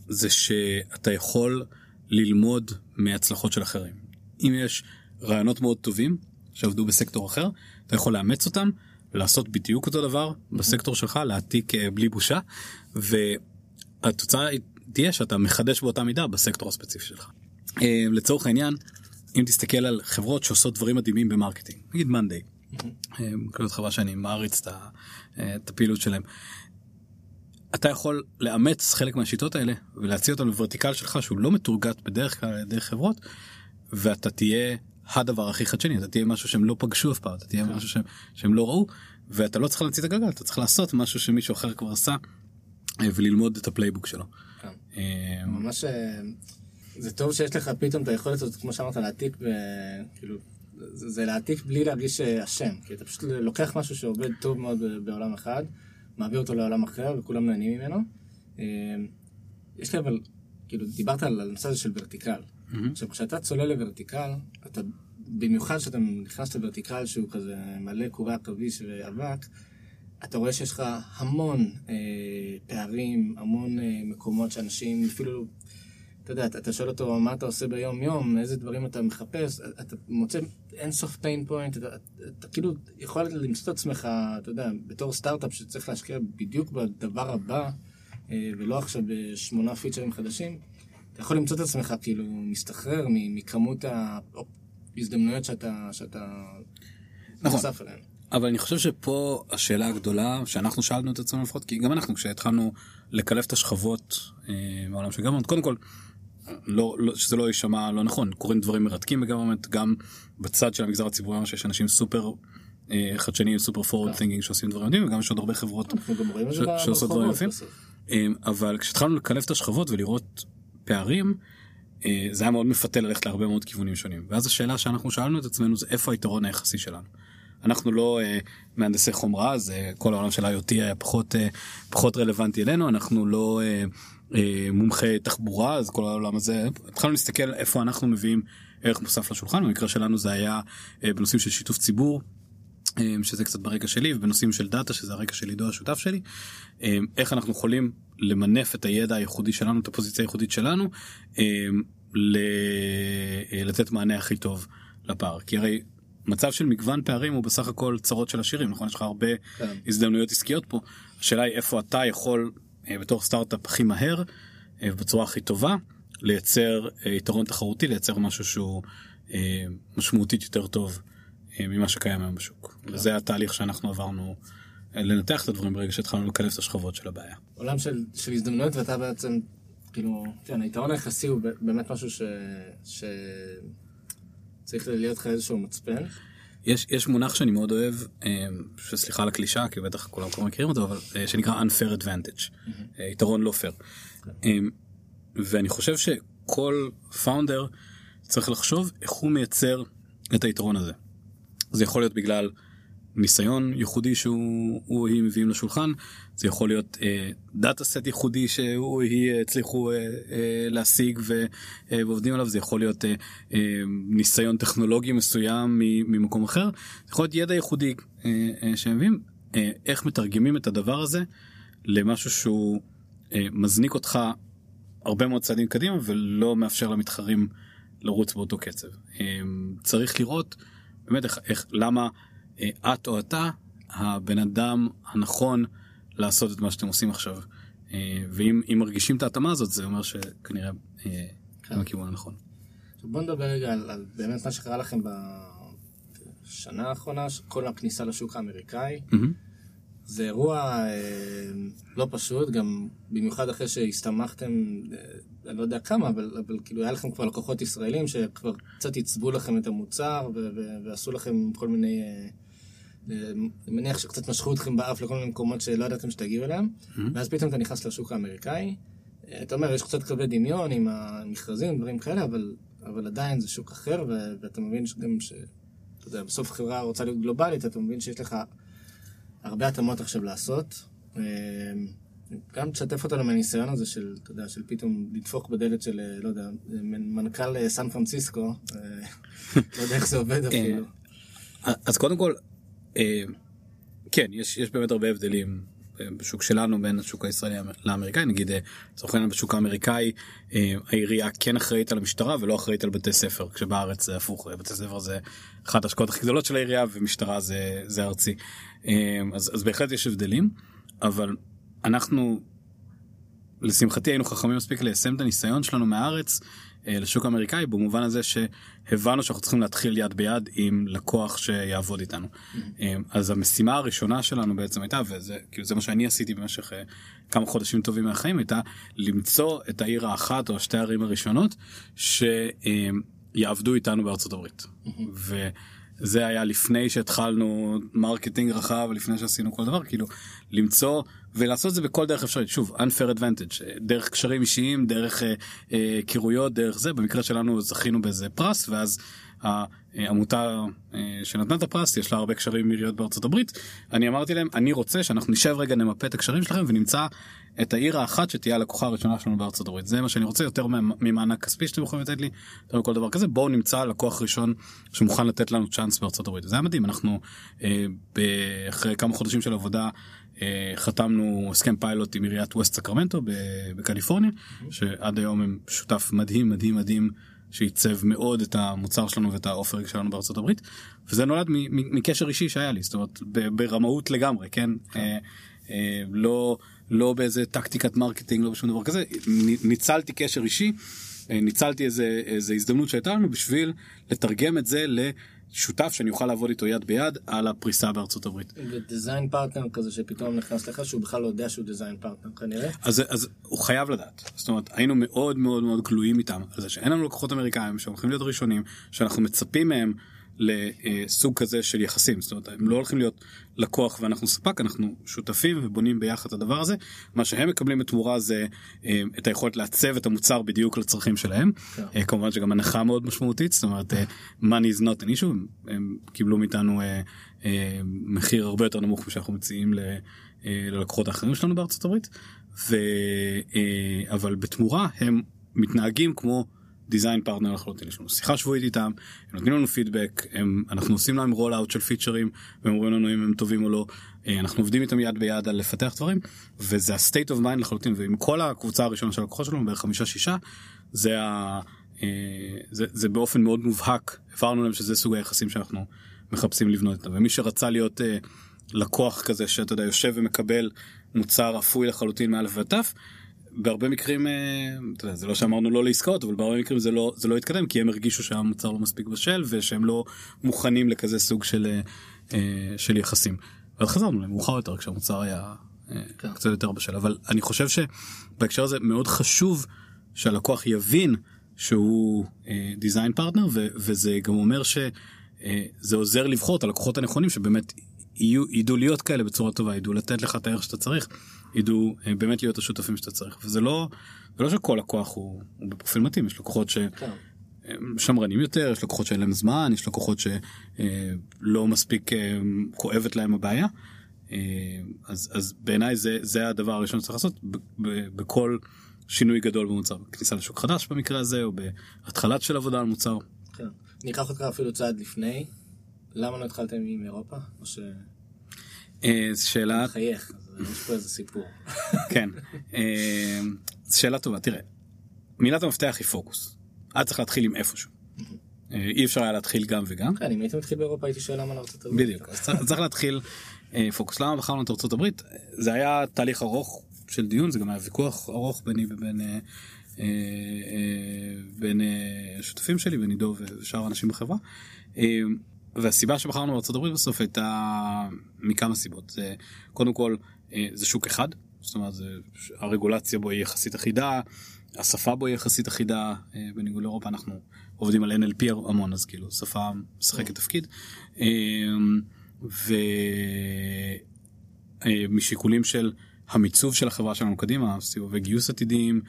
זה שאתה יכול ללמוד מהצלחות של אחרים. אם יש רעיונות מאוד טובים שעבדו בסקטור אחר אתה יכול לאמץ אותם לעשות בדיוק אותו דבר בסקטור שלך להעתיק בלי בושה והתוצאה תהיה שאתה מחדש באותה מידה בסקטור הספציפי שלך. לצורך העניין אם תסתכל על חברות שעושות דברים מדהימים ב marketing נגיד מאנדיי. כזאת חברה שאני מעריץ את אה, את הפעילות שלהם. אתה יכול לאמץ חלק מהשיטות האלה ולהציע אותם ל vertical שלך שהוא לא מטורגט בדרך כלל על ידי חברות ואתה תהיה הדבר הכי חדשני אתה תהיה משהו שהם לא פגשו אף פעם אתה תהיה משהו שהם, שהם לא ראו ואתה לא צריך להמציא את הגלגל אתה צריך לעשות משהו שמישהו אחר כבר עשה אה, וללמוד את ה playbook שלו. כן. אה, ממש, אה, זה טוב שיש לך פתאום את היכולת הזאת, כמו שאמרת, להעתיק, ב- כאילו, זה להעתיק בלי להרגיש אה, אשם, כי אתה פשוט לוקח משהו שעובד טוב מאוד בעולם אחד, מעביר אותו לעולם אחר וכולם נהנים ממנו. אה, יש לי אבל, כאילו, דיברת על הנושא הזה של ורטיקל. עכשיו, כשאתה צולל לוורטיקל, אתה, במיוחד כשאתה נכנס לוורטיקל שהוא כזה מלא קורי עכביש ואבק, אתה רואה שיש לך המון אה, פערים, המון אה, מקומות שאנשים אפילו, אתה יודע, אתה, אתה שואל אותו מה אתה עושה ביום יום, איזה דברים אתה מחפש, אתה מוצא אינסוף pain point, אתה, אתה, אתה כאילו יכול למצוא את עצמך, אתה יודע, בתור סטארט-אפ שצריך להשקיע בדיוק בדבר הבא, אה, ולא עכשיו בשמונה פיצ'רים חדשים, אתה יכול למצוא את עצמך כאילו מסתחרר מכמות ההזדמנויות שאתה, שאתה נכון. נחשף אליהן. אבל אני חושב שפה השאלה הגדולה שאנחנו שאלנו את עצמנו לפחות כי גם אנחנו כשהתחלנו לקלף את השכבות אה, מהעולם של גוורמנט קודם כל לא, לא שזה לא יישמע לא נכון קורים דברים מרתקים בגוורמנט גם בצד של המגזר הציבורי ממש יש אנשים סופר אה, חדשניים סופר פורוורד תינגינג שעושים דברים מדהים וגם יש עוד הרבה חברות ש- שעושות דברים יפים. אה, אבל כשהתחלנו לקלף את השכבות ולראות פערים אה, זה היה מאוד מפתה ללכת להרבה מאוד כיוונים שונים ואז השאלה שאנחנו שאלנו את עצמנו זה איפה היתרון היחסי שלנו. אנחנו לא אה, מהנדסי חומרה אז אה, כל העולם של IoT היה פחות אה, פחות רלוונטי אלינו אנחנו לא אה, מומחי תחבורה אז כל העולם הזה התחלנו להסתכל איפה אנחנו מביאים ערך מוסף לשולחן במקרה שלנו זה היה אה, בנושאים של שיתוף ציבור. אה, שזה קצת ברקע שלי ובנושאים של דאטה שזה הרקע של עידו השותף שלי אה, איך אנחנו יכולים למנף את הידע הייחודי שלנו את הפוזיציה הייחודית שלנו אה, ל- אה, לתת מענה הכי טוב לפער כי הרי מצב של מגוון פערים הוא בסך הכל צרות של עשירים נכון יש לך הרבה כן. הזדמנויות עסקיות פה השאלה היא איפה אתה יכול אה, בתור סטארט-אפ הכי מהר אה, ובצורה הכי טובה לייצר אה, יתרון תחרותי לייצר משהו שהוא אה, משמעותית יותר טוב אה, ממה שקיים היום בשוק וזה התהליך שאנחנו עברנו אה, לנתח את הדברים ברגע שהתחלנו לקלף את השכבות של הבעיה. עולם של, של הזדמנויות ואתה בעצם, כאילו, כן, היתרון היחסי הוא באמת משהו ש... ש... צריך להיות לך איזשהו מצפן. יש יש מונח שאני מאוד אוהב אה, שסליחה על הקלישה כי בטח כולם כבר מכירים אותו אבל אה, שנקרא unfair advantage אה, יתרון לא פייר. אה, ואני חושב שכל פאונדר צריך לחשוב איך הוא מייצר את היתרון הזה. זה יכול להיות בגלל ניסיון ייחודי שהוא הוא או היא מביאים לשולחן. זה יכול להיות אה, דאטה סט ייחודי שהוא או היא הצליחו אה, אה, להשיג ו, אה, ועובדים עליו. זה יכול להיות אה, אה, ניסיון טכנולוגי מסוים ממקום אחר. זה יכול להיות ידע ייחודי אה, אה, שהם מביאים. אה, איך מתרגמים את הדבר הזה למשהו שהוא אה, מזניק אותך הרבה מאוד צעדים קדימה ולא מאפשר למתחרים לרוץ באותו קצב. אה, צריך לראות באמת איך, איך למה את או אתה הבן אדם הנכון לעשות את מה שאתם עושים עכשיו. אה, ואם אם מרגישים את ההתאמה הזאת זה אומר שכנראה אה, כן. הכיוון הנכון. בוא נדבר רגע על, על באמת מה שקרה לכם בשנה האחרונה, כל הכניסה לשוק האמריקאי. מהמם. זה אירוע אה, לא פשוט, גם במיוחד אחרי שהסתמכתם, אה, אני לא יודע כמה, אבל, אבל כאילו היה לכם כבר לקוחות ישראלים שכבר קצת עיצבו לכם את המוצר ו- ו- ועשו לכם כל מיני... אה, אה, אני מניח שקצת משכו אתכם באף לכל מיני מקומות שלא ידעתם שתגיעו אליהם, ואז פתאום אתה נכנס לשוק האמריקאי. אה, אתה אומר, יש קצת קווי דמיון עם המכרזים, דברים כאלה, אבל, אבל עדיין זה שוק אחר, ואתה מבין גם ש... אתה יודע, בסוף חברה רוצה להיות גלובלית, אתה מבין שיש לך הרבה התאמות עכשיו לעשות. אה, גם תשתף אותנו מהניסיון הזה של, אתה יודע, של פתאום לדפוק בדלת של, אה, לא יודע, מנ- מנכ"ל אה, סן פרנסיסקו, אה, לא יודע איך זה עובד אפילו. אז קודם כל אה, כן יש יש באמת הרבה הבדלים אה, בשוק שלנו בין השוק הישראלי לאמריקאי. נגיד אה, לצורך העניין בשוק האמריקאי אה, העירייה כן אחראית על המשטרה ולא אחראית על בתי ספר כשבארץ זה הפוך אה, בתי ספר זה אחת ההשקעות הכי גדולות של העירייה ומשטרה זה זה ארצי. אה, אז אז בהחלט יש הבדלים אבל אנחנו לשמחתי היינו חכמים מספיק ליישם את הניסיון שלנו מהארץ אה, לשוק האמריקאי במובן הזה שהבנו שאנחנו צריכים להתחיל יד ביד עם לקוח שיעבוד איתנו. אה, אז המשימה הראשונה שלנו בעצם הייתה וזה כאילו זה מה שאני עשיתי במשך אה, כמה חודשים טובים מהחיים הייתה למצוא את העיר האחת או שתי הערים הראשונות שיעבדו איתנו בארצות הברית. וזה היה לפני שהתחלנו marketing רחב לפני שעשינו כל דבר כאילו למצוא ולעשות את זה בכל דרך אפשרית. שוב unfair advantage אה, דרך קשרים אישיים דרך אה, אה, דרך זה. במקרה שלנו זכינו באיזה פרס ואז העמותה אה, שנתנה את הפרס יש לה הרבה קשרים עם עיריות בארצות הברית. אני אמרתי להם אני רוצה שאנחנו נשב רגע נמפה את הקשרים שלכם ונמצא את העיר האחת שתהיה הלקוחה הראשונה שלנו בארצות הברית. זה מה שאני רוצה יותר ממ- ממענק כספי שאתם יכולים לתת לי יותר מכל דבר כזה. בואו נמצא לקוח ראשון שמוכן לתת לנו צ'אנס בארצות הברית. זה היה מדהים. אנחנו אה, אחרי כמה חודשים של עבודה אה, חתמנו הסכם פיילוט עם עיריית ווסט סקרמנטו בקליפורניה שעד היום הם שותף מדהים מדהים מדהים שעיצב מאוד את המוצר שלנו ואת ה offering שלנו בארצות הברית וזה נולד מקשר אישי שהיה לי זאת אומרת ברמאות לגמרי כן? אה, אה, לא לא באיזה טקטיקת marketing לא בשום דבר כזה. ניצלתי קשר אישי אה, ניצלתי איזה איזה הזדמנות שהייתה לנו בשביל לתרגם את זה לשותף שאני אוכל לעבוד איתו יד ביד על הפריסה בארצות הברית. ו design partner כזה שפתאום נכנס לך שהוא בכלל לא יודע שהוא design partner כנראה. אז, אז הוא חייב לדעת זאת אומרת היינו מאוד מאוד מאוד גלויים איתם על זה שאין לנו לקוחות אמריקאים שהולכים להיות ראשונים שאנחנו מצפים מהם לסוג כזה של יחסים. זאת אומרת הם לא הולכים להיות לקוח ואנחנו ספק אנחנו שותפים ובונים ביחד את הדבר הזה. מה שהם מקבלים בתמורה זה אה, את היכולת לעצב את המוצר בדיוק לצרכים שלהם. כן. אה, כמובן שגם הנחה מאוד משמעותית זאת אומרת אה, money is not an issue הם, הם קיבלו מאיתנו מחיר הרבה יותר נמוך משאנחנו מציעים ללקוחות האחרים שלנו בארצות הברית. ו, אבל בתמורה הם מתנהגים כמו design partner לחלוטין, יש לנו שיחה שבועית איתם, הם נותנים לנו פידבק, הם, אנחנו עושים להם roll out של פיצ'רים, והם אומרים לנו אם הם טובים או לא, אה, אנחנו עובדים איתם יד ביד על לפתח דברים, וזה ה-state of mind לחלוטין, ועם כל הקבוצה הראשונה של הלקוחות שלנו, בערך חמישה שישה, זה, ה, אה, זה, זה באופן מאוד מובהק, הבהרנו להם שזה סוג היחסים שאנחנו מחפשים לבנות איתם, ומי שרצה להיות אה, לקוח כזה, שאתה יודע, יושב ומקבל מוצר אפוי לחלוטין מאלף ועד בהרבה מקרים, אה, יודע, זה לא שאמרנו לא לעסקאות, אבל בהרבה מקרים זה לא, זה לא התקדם, כי הם הרגישו שהמוצר לא מספיק בשל, ושהם לא מוכנים לכזה סוג של, אה, אה, של יחסים. ואז חזרנו להם מאוחר יותר, כשהמוצר היה כן. קצת יותר בשל. אבל אני חושב שבהקשר הזה מאוד חשוב שהלקוח יבין שהוא דיזיין פרטנר, וזה גם אומר שזה עוזר לבחור את הלקוחות הנכונים, שבאמת יהיו, ידעו להיות כאלה בצורה טובה, ידעו לתת לך את הערך שאתה צריך. ידעו אה, באמת להיות השותפים שאתה צריך וזה לא זה לא שכל לקוח הוא, הוא בפרופיל מתאים יש לקוחות שהם כן. שמרנים יותר יש לקוחות שאין להם זמן יש לקוחות שלא מספיק אה, כואבת להם הבעיה אה, אז אז בעיניי זה זה הדבר הראשון שצריך לעשות בכל שינוי גדול במוצר כניסה לשוק חדש במקרה הזה או בהתחלת של עבודה על מוצר. כן. אני אקח אותך אפילו צעד לפני. למה לא התחלתם עם אירופה? או ש... אה, שאלה מחייך, אז יש פה איזה סיפור. כן אה, זו שאלה טובה תראה מילת המפתח היא פוקוס. היה צריך להתחיל עם איפשהו. אה, אי אפשר היה להתחיל גם וגם. כן, אם הייתם מתחיל באירופה הייתי שואל למה לארצות הברית. בדיוק אז צריך, להתחיל אה, פוקוס למה בחרנו את ארצות הברית זה היה תהליך ארוך של דיון זה גם היה ויכוח ארוך ביני ובין בין השותפים שלי בין עידו ושאר האנשים בחברה. והסיבה שבחרנו בארצות הברית בסוף הייתה מכמה סיבות קודם כל זה שוק אחד זאת אומרת זה, הרגולציה בו היא יחסית אחידה השפה בו היא יחסית אחידה אה, בניגוד לאירופה אנחנו עובדים על NLP המון אז כאילו שפה משחקת תפקיד. אה, ומשיקולים של המיצוב של החברה שלנו קדימה סיבובי גיוס עתידיים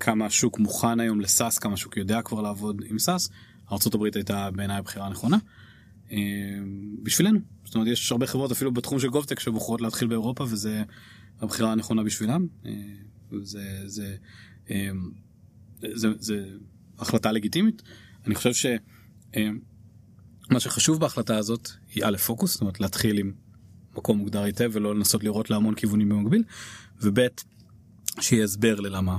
כמה השוק מוכן היום לסאס כמה השוק יודע כבר לעבוד עם סאס ארה"ב הייתה בעיניי הבחירה הנכונה. אה, בשבילנו. זאת אומרת יש הרבה חברות אפילו בתחום של גובטק שבוחרות להתחיל באירופה וזה הבחירה הנכונה בשבילם. אה, זה זה אה, זה, זה החלטה לגיטימית. אני חושב שמה שחשוב בהחלטה הזאת היא א' פוקוס זאת אומרת להתחיל עם מקום מוגדר היטב ולא לנסות לראות להמון כיוונים במקביל וב' שיהיה הסבר ללמה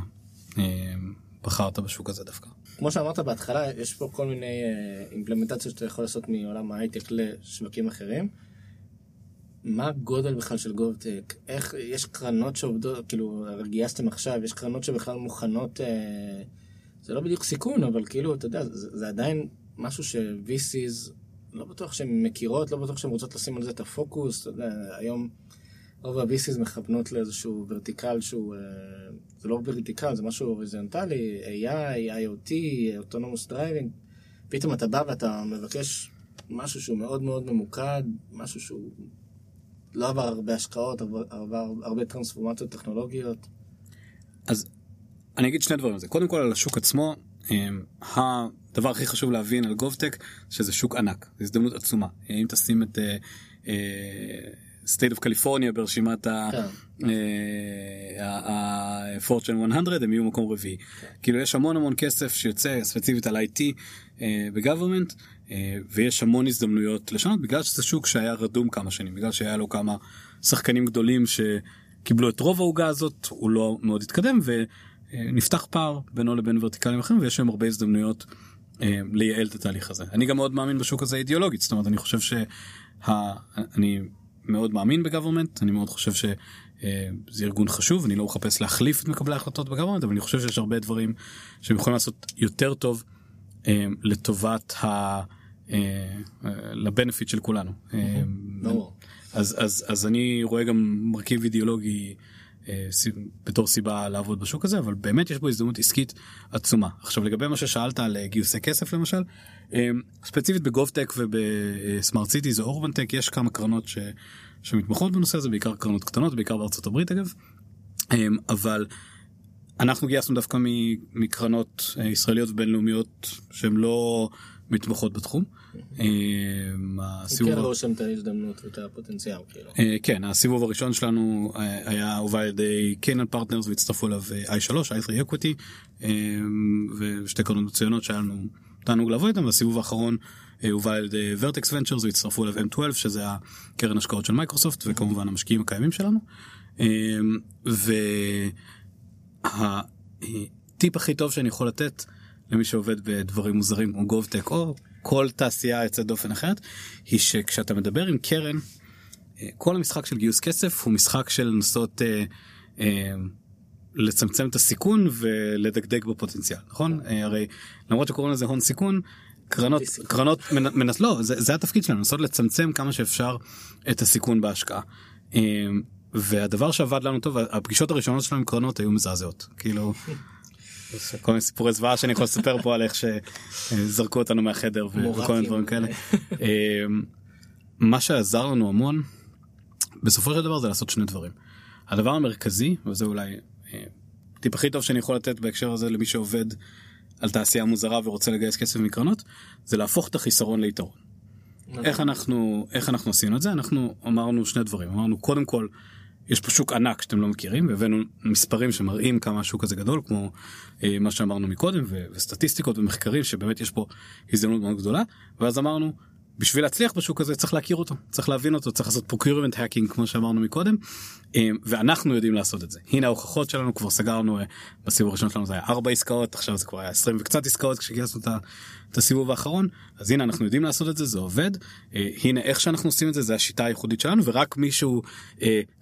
בחרת בשוק הזה דווקא. כמו שאמרת בהתחלה, יש פה כל מיני אה, אימפלמנטציות שאתה יכול לעשות מעולם ההייטק לשווקים אחרים. מה הגודל בכלל של גובטק? איך, יש קרנות שעובדות, כאילו, גייסתם עכשיו, יש קרנות שבכלל מוכנות, אה, זה לא בדיוק סיכון, אבל כאילו, אתה יודע, זה, זה עדיין משהו ש-VCs, לא בטוח שהן מכירות, לא בטוח שהן רוצות לשים על זה את הפוקוס, אתה יודע, היום רוב ה-VCs מכוונות לאיזשהו ורטיקל שהוא, אה, זה לא ורטיקל, זה משהו הוריזונטלי, AI, IoT, Autonomous Driving, פתאום אתה בא ואתה מבקש משהו שהוא מאוד מאוד ממוקד, משהו שהוא לא עבר הרבה השקעות, עבר, עבר הרבה טרנספורמציות טכנולוגיות. אז אני אגיד שני דברים על זה. קודם כל על השוק עצמו אמ, הדבר הכי חשוב להבין על גובטק שזה שוק ענק זו הזדמנות עצומה. אם תשים את אה, אה, state of California ברשימת ה... כן. ה-Fortune 100 הם יהיו מקום רביעי. כאילו יש המון המון כסף שיוצא ספציפית על IT ב-government ויש המון הזדמנויות לשנות בגלל שזה שוק שהיה רדום כמה שנים בגלל שהיה לו כמה שחקנים גדולים שקיבלו את רוב העוגה הזאת הוא לא מאוד התקדם ונפתח פער בינו לבין ורטיקלים אחרים ויש שם הרבה הזדמנויות אה, לייעל את התהליך הזה. אני גם מאוד מאמין בשוק הזה אידיאולוגית זאת אומרת אני חושב שאני מאוד מאמין בגוברמנט אני מאוד חושב שזה ארגון חשוב אני לא מחפש להחליף את מקבלי ההחלטות בגוברמנט אבל אני חושב שיש הרבה דברים שהם יכולים לעשות יותר טוב אה, לטובת ה... אה, לבנפיט של כולנו. אה. אז, אז, אז אני רואה גם מרכיב אידיאולוגי אה, בתור סיבה לעבוד בשוק הזה אבל באמת יש בו הזדמנות עסקית עצומה. עכשיו לגבי מה ששאלת על אה, גיוסי כסף למשל אה, ספציפית בגובטק ובסמארט סיטי זה אורבנטק יש כמה קרנות ש, שמתמחות בנושא הזה בעיקר קרנות קטנות בעיקר בארצות הברית אגב. אה, אבל אנחנו גייסנו דווקא מקרנות אה, ישראליות ובינלאומיות שהן לא מתמחות בתחום. אה, הסיבוב... כן רושם את ההזדמנות ואת הפוטנציאל כאילו. אה, כן, הסיבוב הראשון שלנו היה הובל על ידי Canaan Partners והצטרפו אליו i3, i3 equity ושתי קרנות מצוינות שהיה לנו תענוג לעבוד איתם, והסיבוב האחרון הובל על ידי Vertex Ventures והצטרפו אליו M12 שזה הקרן השקעות של מייקרוסופט וכמובן המשקיעים הקיימים שלנו. והטיפ הכי טוב שאני יכול לתת למי שעובד בדברים מוזרים כמו GovTech או כל תעשייה יוצאת דופן אחרת, היא שכשאתה מדבר עם קרן, אה, כל המשחק של גיוס כסף הוא משחק של לנסות אה, אה, לצמצם את הסיכון ולדקדק בפוטנציאל, נכון? אה, הרי למרות שקוראים לזה הון סיכון, קרנות, קרנות מנס... לא, זה, זה התפקיד שלנו, לנסות לצמצם כמה שאפשר את הסיכון בהשקעה. והדבר שעבד לנו טוב, הפגישות הראשונות שלנו עם קרנות היו מזעזעות, כאילו. כל מיני סיפורי זוועה שאני יכול לספר פה על איך שזרקו אותנו מהחדר וכל מיני דברים כאלה. אמ, מה שעזר לנו המון בסופו של דבר זה לעשות שני דברים. הדבר המרכזי וזה אולי אה, טיפ הכי טוב שאני יכול לתת בהקשר הזה למי שעובד על תעשייה מוזרה ורוצה לגייס כסף מקרנות זה להפוך את החיסרון ליתרון. איך אנחנו איך אנחנו עשינו את זה אנחנו אמרנו שני דברים אמרנו קודם כל יש פה שוק ענק שאתם לא מכירים והבאנו מספרים שמראים כמה השוק הזה גדול כמו אה, מה שאמרנו מקודם ו- וסטטיסטיקות ומחקרים שבאמת יש פה הזדמנות מאוד גדולה. ואז אמרנו בשביל להצליח בשוק הזה צריך להכיר אותו צריך להבין אותו צריך לעשות procurement hacking כמו שאמרנו מקודם אה, ואנחנו יודעים לעשות את זה הנה ההוכחות שלנו כבר סגרנו אה, בסיבוב הראשון שלנו זה היה 4 עסקאות עכשיו זה כבר היה 20 וקצת עסקאות כשגייסנו את הסיבוב האחרון אז הנה אנחנו יודעים לעשות את זה זה עובד אה, הנה איך שאנחנו עושים את זה זה השיטה הייחודית שלנו ורק מישהו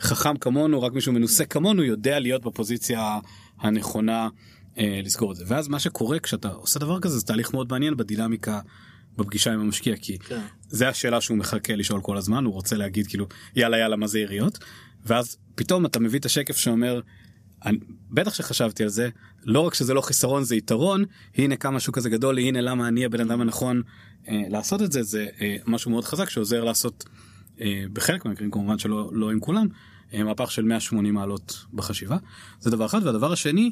חכם כמונו רק מישהו מנוסה כמונו יודע להיות בפוזיציה הנכונה לסגור את זה ואז מה שקורה כשאתה עושה דבר כזה זה תהליך מאוד מעניין בדינמיקה. בפגישה עם המשקיע כי כן. זה השאלה שהוא מחכה לשאול כל הזמן הוא רוצה להגיד כאילו יאללה יאללה מה זה יריות? ואז פתאום אתה מביא את השקף שאומר אני, בטח שחשבתי על זה לא רק שזה לא חיסרון זה יתרון הנה כמה שוק כזה גדול הנה למה אני הבן אדם הנכון אה, לעשות את זה. זה אה, משהו מאוד חזק שעוזר לעשות אה, בחלק מהמקרים כמובן שלא לא עם כולם אה, מהפך של 180 מעלות בחשיבה. זה דבר אחד והדבר השני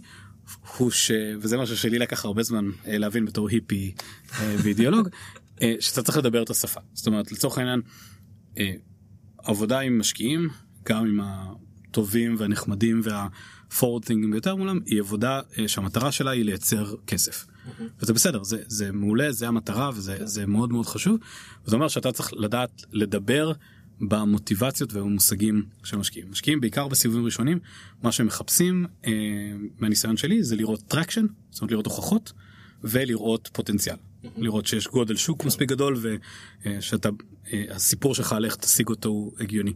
הוא ש... וזה משהו שלי לקח הרבה זמן אה, להבין בתור היפי אה, ואידיאולוג, אה, שאתה צריך לדבר את השפה. זאת אומרת, לצורך העניין, עבודה עם משקיעים, גם עם הטובים והנחמדים והפורטינגים ביותר מולם, היא עבודה שהמטרה שלה היא לייצר כסף. וזה בסדר, זה, זה מעולה, זה המטרה וזה מאוד מאוד חשוב. וזה אומר שאתה צריך לדעת לדבר במוטיבציות ובמושגים של משקיעים. משקיעים בעיקר בסיבובים ראשונים, מה שהם מחפשים אה, מהניסיון שלי זה לראות traction, זאת אומרת לראות הוכחות ולראות פוטנציאל. לראות שיש גודל שוק מספיק גדול ושאתה, אה, הסיפור שלך על איך תשיג אותו הוא הגיוני.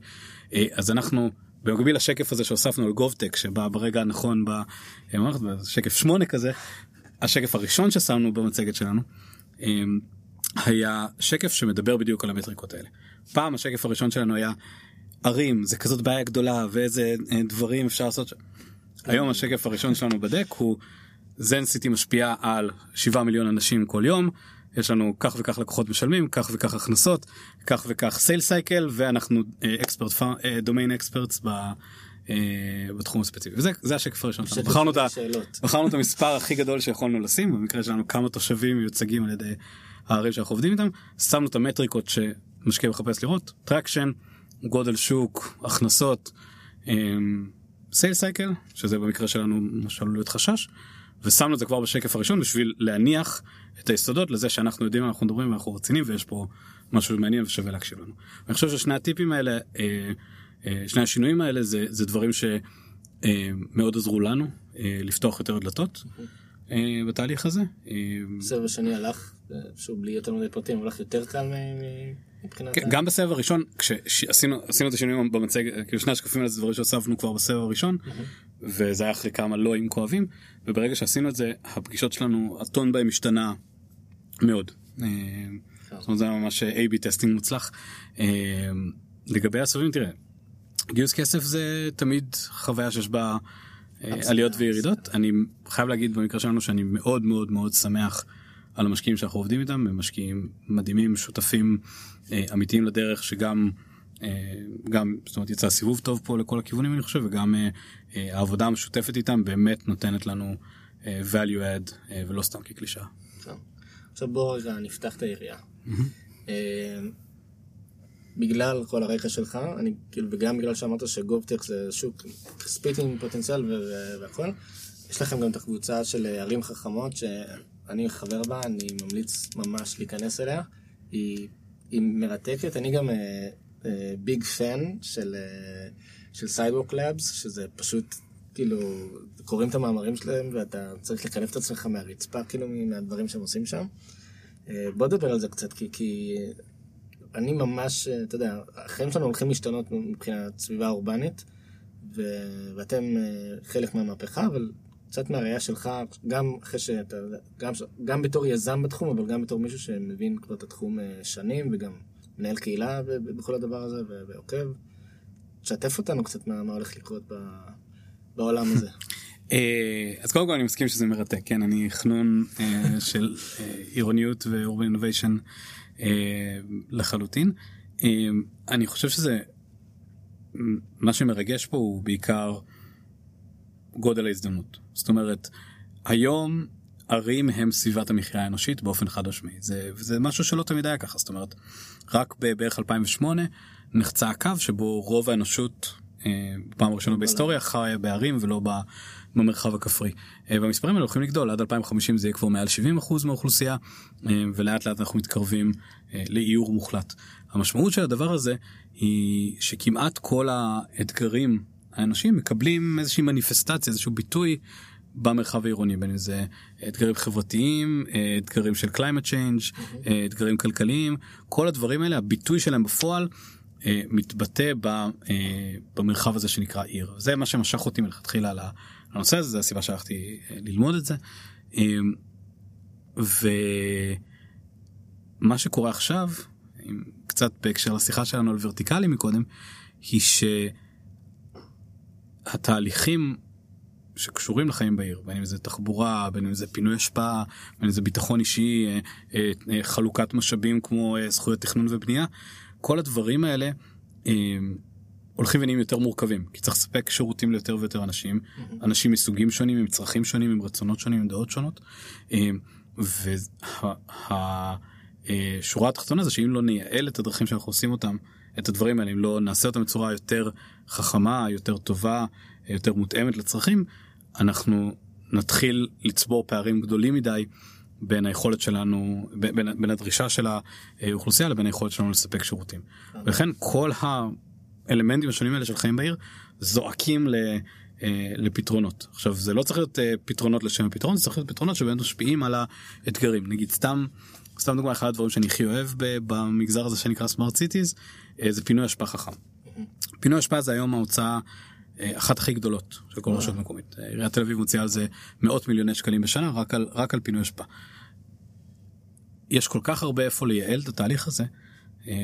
אה, אז אנחנו במקביל לשקף הזה שהוספנו על GovTech שבא ברגע הנכון במערכת, בשקף שמונה כזה, השקף הראשון ששמנו במצגת שלנו. אה, היה שקף שמדבר בדיוק על המטריקות האלה. פעם השקף הראשון שלנו היה ערים זה כזאת בעיה גדולה ואיזה אה, דברים אפשר לעשות. היום השקף הראשון שלנו בדק הוא זן סיטי משפיעה על 7 מיליון אנשים כל יום. יש לנו כך וכך לקוחות משלמים כך וכך הכנסות כך וכך סייל סייקל ואנחנו אקספרט דומיין אקספרטס בתחום הספציפי וזה זה השקף הראשון שלנו בחרנו, בחרנו את המספר הכי גדול שיכולנו לשים במקרה שלנו כמה תושבים מיוצגים על ידי הערים שאנחנו עובדים איתם שמנו את המטריקות שמשקיע מחפש לראות traction גודל שוק הכנסות sale cycle שזה במקרה שלנו מה שעלול להיות חשש ושמנו את זה כבר בשקף הראשון בשביל להניח את היסודות לזה שאנחנו יודעים מה אנחנו מדברים ואנחנו רציניים ויש פה משהו מעניין ושווה להקשיב לנו. אני חושב ששני הטיפים האלה אה, אה, שני השינויים האלה זה, זה דברים שמאוד אה, עזרו לנו לפתוח יותר דלתות. בתהליך הזה. בסבב השני הלך שוב בלי יותר מדי פרטים הולך יותר קל מבחינת... כן, גם בסבב הראשון כשעשינו את השינויים במצגת כאילו שני השקפים האלה זה דברים שהוספנו כבר בסבב הראשון וזה היה אחרי כמה לא עם כואבים וברגע שעשינו את זה הפגישות שלנו הטון בהם השתנה מאוד. אה, זאת אומרת זה היה ממש A-B testing מוצלח. אה, לגבי הסבבים תראה גיוס כסף זה תמיד חוויה שיש בה אה, עליות וירידות אני חייב להגיד במקרה שלנו שאני מאוד מאוד מאוד שמח. על המשקיעים שאנחנו עובדים איתם, הם משקיעים מדהימים, שותפים אה, אמיתיים לדרך שגם אה, גם זאת אומרת יצא סיבוב טוב פה לכל הכיוונים אני חושב וגם אה, אה, העבודה המשותפת איתם באמת נותנת לנו אה, value add אה, ולא סתם כקלישאה. עכשיו בוא רגע נפתח את היריעה. בגלל כל הרקע שלך, אני כאילו, וגם בגלל שאמרת שגובטק זה שוק כספית עם פוטנציאל ו- ו- והכל, יש לכם גם את הקבוצה של ערים חכמות, שאני חבר בה, אני ממליץ ממש להיכנס אליה. היא, היא מרתקת, אני גם ביג uh, פן uh, של, uh, של סיידווק לאבס, שזה פשוט, כאילו, קוראים את המאמרים שלהם ואתה צריך לקלף את עצמך מהרצפה, כאילו, מהדברים שהם עושים שם. Uh, בוא נדבר על זה קצת, כי, כי אני ממש, uh, אתה יודע, החיים שלנו הולכים להשתנות מבחינת סביבה אורבנית, ו, ואתם uh, חלק מהמהפכה, אבל קצת מהראייה שלך, גם אחרי שאתה, גם, גם בתור יזם בתחום, אבל גם בתור מישהו שמבין כבר את התחום אה, שנים, וגם מנהל קהילה בכל הדבר הזה, ועוקב. תשתף אותנו קצת מה, מה הולך לקרות ב, בעולם הזה. אה, אז קודם כל אני מסכים שזה מרתק, כן, אני חנון אה, של עירוניות ואורבן אינוביישן לחלוטין. אני חושב שזה, מה שמרגש פה הוא בעיקר גודל ההזדמנות. זאת אומרת, היום ערים הם סביבת המחיה האנושית באופן חד משמעי. זה, זה משהו שלא תמיד היה ככה, זאת אומרת, רק בערך 2008 נחצה הקו שבו רוב האנושות, אה, פעם ראשונה בהיסטוריה, חיה בערים ולא במרחב הכפרי. אה, והמספרים האלה הולכים לגדול, עד 2050 זה יהיה כבר מעל 70% מהאוכלוסייה, אה, ולאט לאט אנחנו מתקרבים אה, לאיור מוחלט. המשמעות של הדבר הזה היא שכמעט כל האתגרים האנשים מקבלים איזושהי מניפסטציה, איזשהו ביטוי במרחב העירוני, בין אם זה אתגרים חברתיים, אתגרים של climate change. אתגרים כלכליים, כל הדברים האלה, הביטוי שלהם בפועל מתבטא במרחב הזה שנקרא עיר. זה מה שמשך אותי מלכתחילה לנושא הזה, זו הסיבה שהלכתי אה, ללמוד את זה. ומה שקורה עכשיו, קצת בהקשר לשיחה שלנו על ורטיקלי מקודם, היא ש... התהליכים שקשורים לחיים בעיר, בין אם זה תחבורה, בין אם זה פינוי השפעה, בין אם זה ביטחון אישי, אה, אה, חלוקת משאבים כמו זכויות תכנון ובנייה, כל הדברים האלה הולכים ונהיים יותר מורכבים, כי צריך לספק שירותים ליותר ויותר אנשים, אנשים מסוגים שונים, עם צרכים שונים, עם רצונות שונים, עם דעות שונות. והשורה התחתונה זה שאם לא נייעל את הדרכים שאנחנו עושים אותם את הדברים האלה, אם לא נעשה אותם בצורה יותר חכמה, יותר טובה, יותר מותאמת לצרכים, אנחנו נתחיל לצבור פערים גדולים מדי בין היכולת שלנו, בין, בין הדרישה של האוכלוסייה לבין היכולת שלנו לספק שירותים. ולכן כל האלמנטים השונים האלה של חיים בעיר זועקים ל... אה, לפתרונות. עכשיו זה לא צריך להיות אה, פתרונות לשם הפתרון, זה צריך להיות פתרונות שבאמת משפיעים על האתגרים. נגיד סתם סתם דוגמא אחד הדברים שאני הכי אוהב במגזר הזה שנקרא סמארט סיטיז אה, זה פינוי אשפה חכם. פינוי אשפה זה היום ההוצאה אה, אחת הכי גדולות של כל רשות מקומית. עיריית תל אביב מוציאה על זה מאות מיליוני שקלים בשנה רק על, רק על פינוי אשפה. יש כל כך הרבה איפה לייעל את התהליך הזה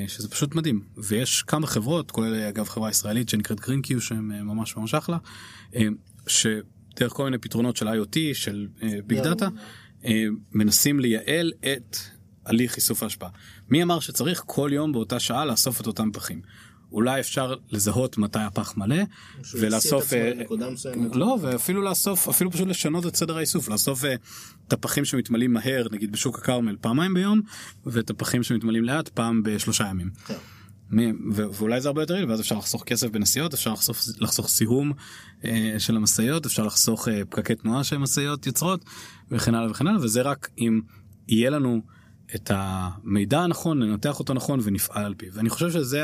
שזה פשוט מדהים ויש כמה חברות כולל אגב חברה ישראלית שנקראת GreenQ שהם ממש ממש אחלה שדרך כל מיני פתרונות של IoT של big data מנסים לייעל את הליך איסוף ההשפעה. מי אמר שצריך כל יום באותה שעה לאסוף את אותם פחים? אולי אפשר לזהות מתי הפח מלא ולאסוף אה, לא ואפילו לאסוף אפילו פשוט לשנות את סדר האיסוף לאסוף אה, את הפחים שמתמלאים מהר נגיד בשוק הכרמל פעמיים ביום ואת הפחים שמתמלאים לאט פעם בשלושה ימים. כן. ואולי זה הרבה יותר יעיל ואז אפשר לחסוך כסף בנסיעות אפשר לחסוך לחסוך סיהום אה, של המשאיות אפשר לחסוך אה, פקקי תנועה שהמשאיות יוצרות וכן הלאה וכן הלאה וזה רק אם יהיה לנו את המידע הנכון, ננתח אותו נכון ונפעל על פיו. ואני חושב שזה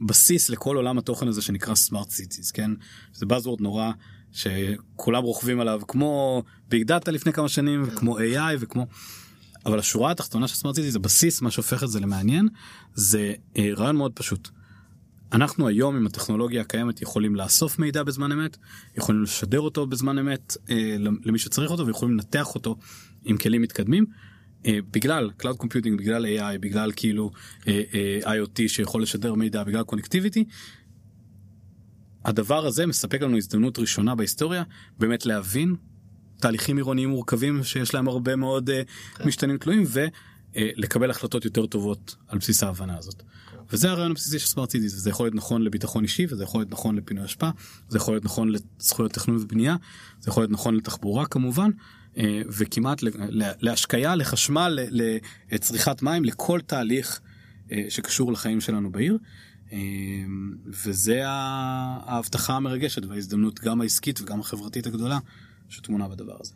הבסיס לכל עולם התוכן הזה שנקרא smart cities, כן? זה buzzword נורא שכולם רוכבים עליו כמו big data לפני כמה שנים וכמו AI וכמו... אבל השורה התחתונה של smart cities, הבסיס, מה שהופך את זה למעניין, זה אה, רעיון מאוד פשוט. אנחנו היום עם הטכנולוגיה הקיימת יכולים לאסוף מידע בזמן אמת, יכולים לשדר אותו בזמן אמת אה, למי שצריך אותו ויכולים לנתח אותו עם כלים מתקדמים בגלל Cloud Computing, בגלל AI, בגלל כאילו אה, אה, IoT שיכול לשדר מידע, בגלל קונקטיביטי, הדבר הזה מספק לנו הזדמנות ראשונה בהיסטוריה באמת להבין תהליכים עירוניים מורכבים שיש להם הרבה מאוד כן. משתנים תלויים אה, לקבל החלטות יותר טובות על בסיס ההבנה הזאת. וזה הרעיון הבסיסי של סמארט סיטיז וזה יכול להיות נכון לביטחון אישי וזה יכול להיות נכון לפינוי אשפה זה יכול להיות נכון לזכויות תכנון ובנייה זה יכול להיות נכון לתחבורה כמובן אה, וכמעט להשקיה לחשמל לצריכת מים לכל תהליך אה, שקשור לחיים שלנו בעיר. אה, וזה ההבטחה המרגשת וההזדמנות גם העסקית וגם החברתית הגדולה שטמונה בדבר הזה.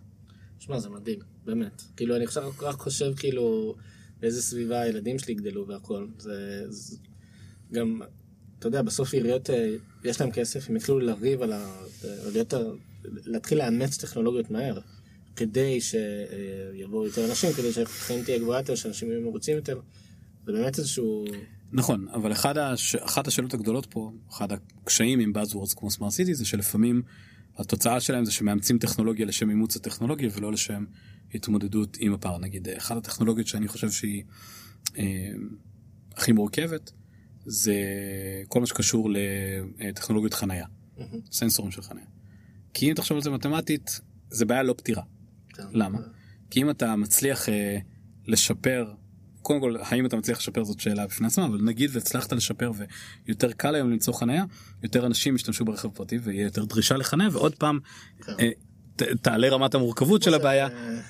שמע זה מדהים באמת כאילו אני עכשיו רק חושב כאילו באיזה סביבה הילדים שלי יגדלו והכל זה, זה גם אתה יודע בסוף עיריות יש להם כסף הם יתחילו לריב על ה... להתחיל לאמץ טכנולוגיות מהר כדי שיבואו יותר אנשים כדי שהחיים תהיה גבוהה יותר שאנשים יהיו מרוצים יותר. זה באמת איזשהו נכון אבל אחד הש... אחת השאלות הגדולות פה אחד הקשיים עם Buzzwords כמו סמארט סיטי זה שלפעמים התוצאה שלהם זה שמאמצים טכנולוגיה לשם אימוץ הטכנולוגיה ולא לשם התמודדות עם הפער נגיד אחת הטכנולוגיות שאני חושב שהיא אה, הכי מורכבת זה כל מה שקשור לטכנולוגיות חנייה mm-hmm. סנסורים של חנייה. כי אם תחשוב על זה מתמטית זה בעיה לא פתירה. כן. למה? כי אם אתה מצליח אה, לשפר קודם כל האם אתה מצליח לשפר זאת שאלה בפני עצמה אבל נגיד והצלחת לשפר ויותר קל היום למצוא חניה יותר אנשים ישתמשו ברכב פרטי ויהיה יותר דרישה לחניה ועוד פעם כן. אה, ת, תעלה רמת המורכבות של הבעיה.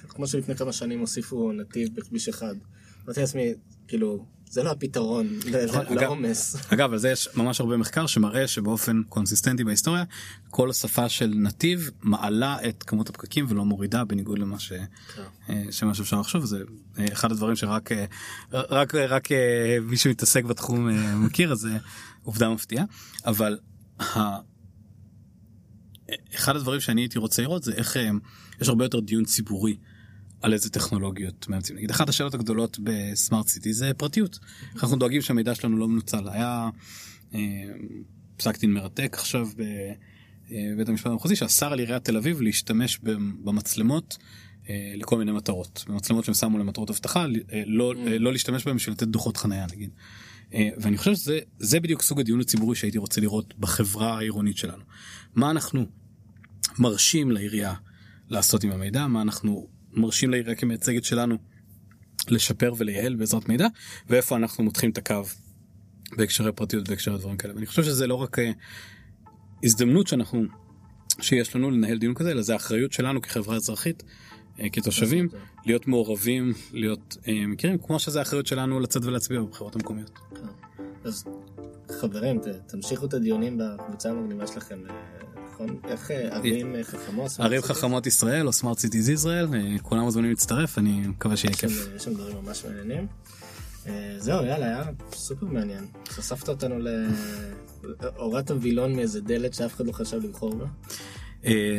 כמו שלפני כמה שנים הוסיפו נתיב בכביש אחד. אמרתי לעצמי כאילו זה לא הפתרון לעומס. אגב על זה יש ממש הרבה מחקר שמראה שבאופן קונסיסטנטי בהיסטוריה כל השפה של נתיב מעלה את כמות הפקקים ולא מורידה בניגוד למה ש... כן. אה, שמה שאפשר לחשוב זה אה, אחד הדברים שרק אה, רק רק מי שמתעסק בתחום מכיר אז זה עובדה מפתיעה אבל אחד הדברים שאני הייתי רוצה לראות זה איך יש הרבה יותר דיון ציבורי על איזה טכנולוגיות מאמצים. נגיד אחת השאלות הגדולות בסמארט סיטי זה פרטיות. איך אנחנו דואגים שהמידע שלנו לא מנוצל. היה אה, פסק דין מרתק עכשיו בבית המשפט המחוזי שאסר על עיריית תל אביב להשתמש במצלמות אה, לכל מיני מטרות. במצלמות שהם שמו למטרות אבטחה אה, לא, mm. לא להשתמש בהם בשביל לתת דוחות חנייה נגיד. ואני חושב שזה בדיוק סוג הדיון הציבורי שהייתי רוצה לראות בחברה העירונית שלנו. מה אנחנו מרשים לעירייה לעשות עם המידע, מה אנחנו מרשים לעירייה כמייצגת שלנו לשפר ולייעל בעזרת מידע ואיפה אנחנו מותחים את הקו בהקשרי פרטיות בהקשרי דברים כאלה ואני חושב שזה לא רק אה, הזדמנות שאנחנו שיש לנו לנהל דיון כזה אלא זה אחריות שלנו כחברה אזרחית אה, כתושבים להיות מעורבים להיות אה, מכירים כמו שזה אחריות שלנו לצאת ולהצביע בבחירות המקומיות. כן. אז חברים תמשיכו את הדיונים בקבוצה המגניבה שלכם? איך אה, ערים אה, חכמות? ערים חכמות ישראל או סמארט סיטיז ישראל, אה, כולם מוזמנים להצטרף, אני מקווה שיהיה כיף. יש שם דברים ממש מעניינים. זהו, יאללה, היה סופר מעניין. חשפת אותנו להורדת הווילון מאיזה דלת שאף אחד לא חשב לבחור בה.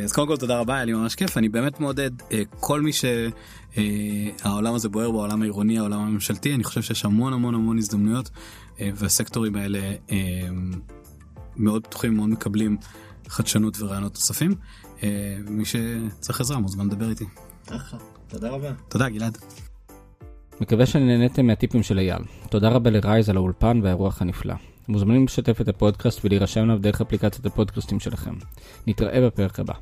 אז קודם כל תודה רבה היה לי ממש כיף אני באמת מעודד כל מי שהעולם הזה בוער בעולם העירוני העולם הממשלתי אני חושב שיש המון המון המון הזדמנויות והסקטורים האלה מאוד פתוחים מאוד מקבלים חדשנות ורעיונות נוספים. אה, מי שצריך עזרה מוזמן לדבר איתי. תודה רבה. תודה גלעד. מקווה שנהניתם מהטיפים של אייל. תודה רבה לרייז על האולפן והאירוח הנפלא. מוזמנים לשתף את הפודקאסט ולהירשם אליו דרך אפליקציית הפודקאסטים שלכם. נתראה בפרק הבא.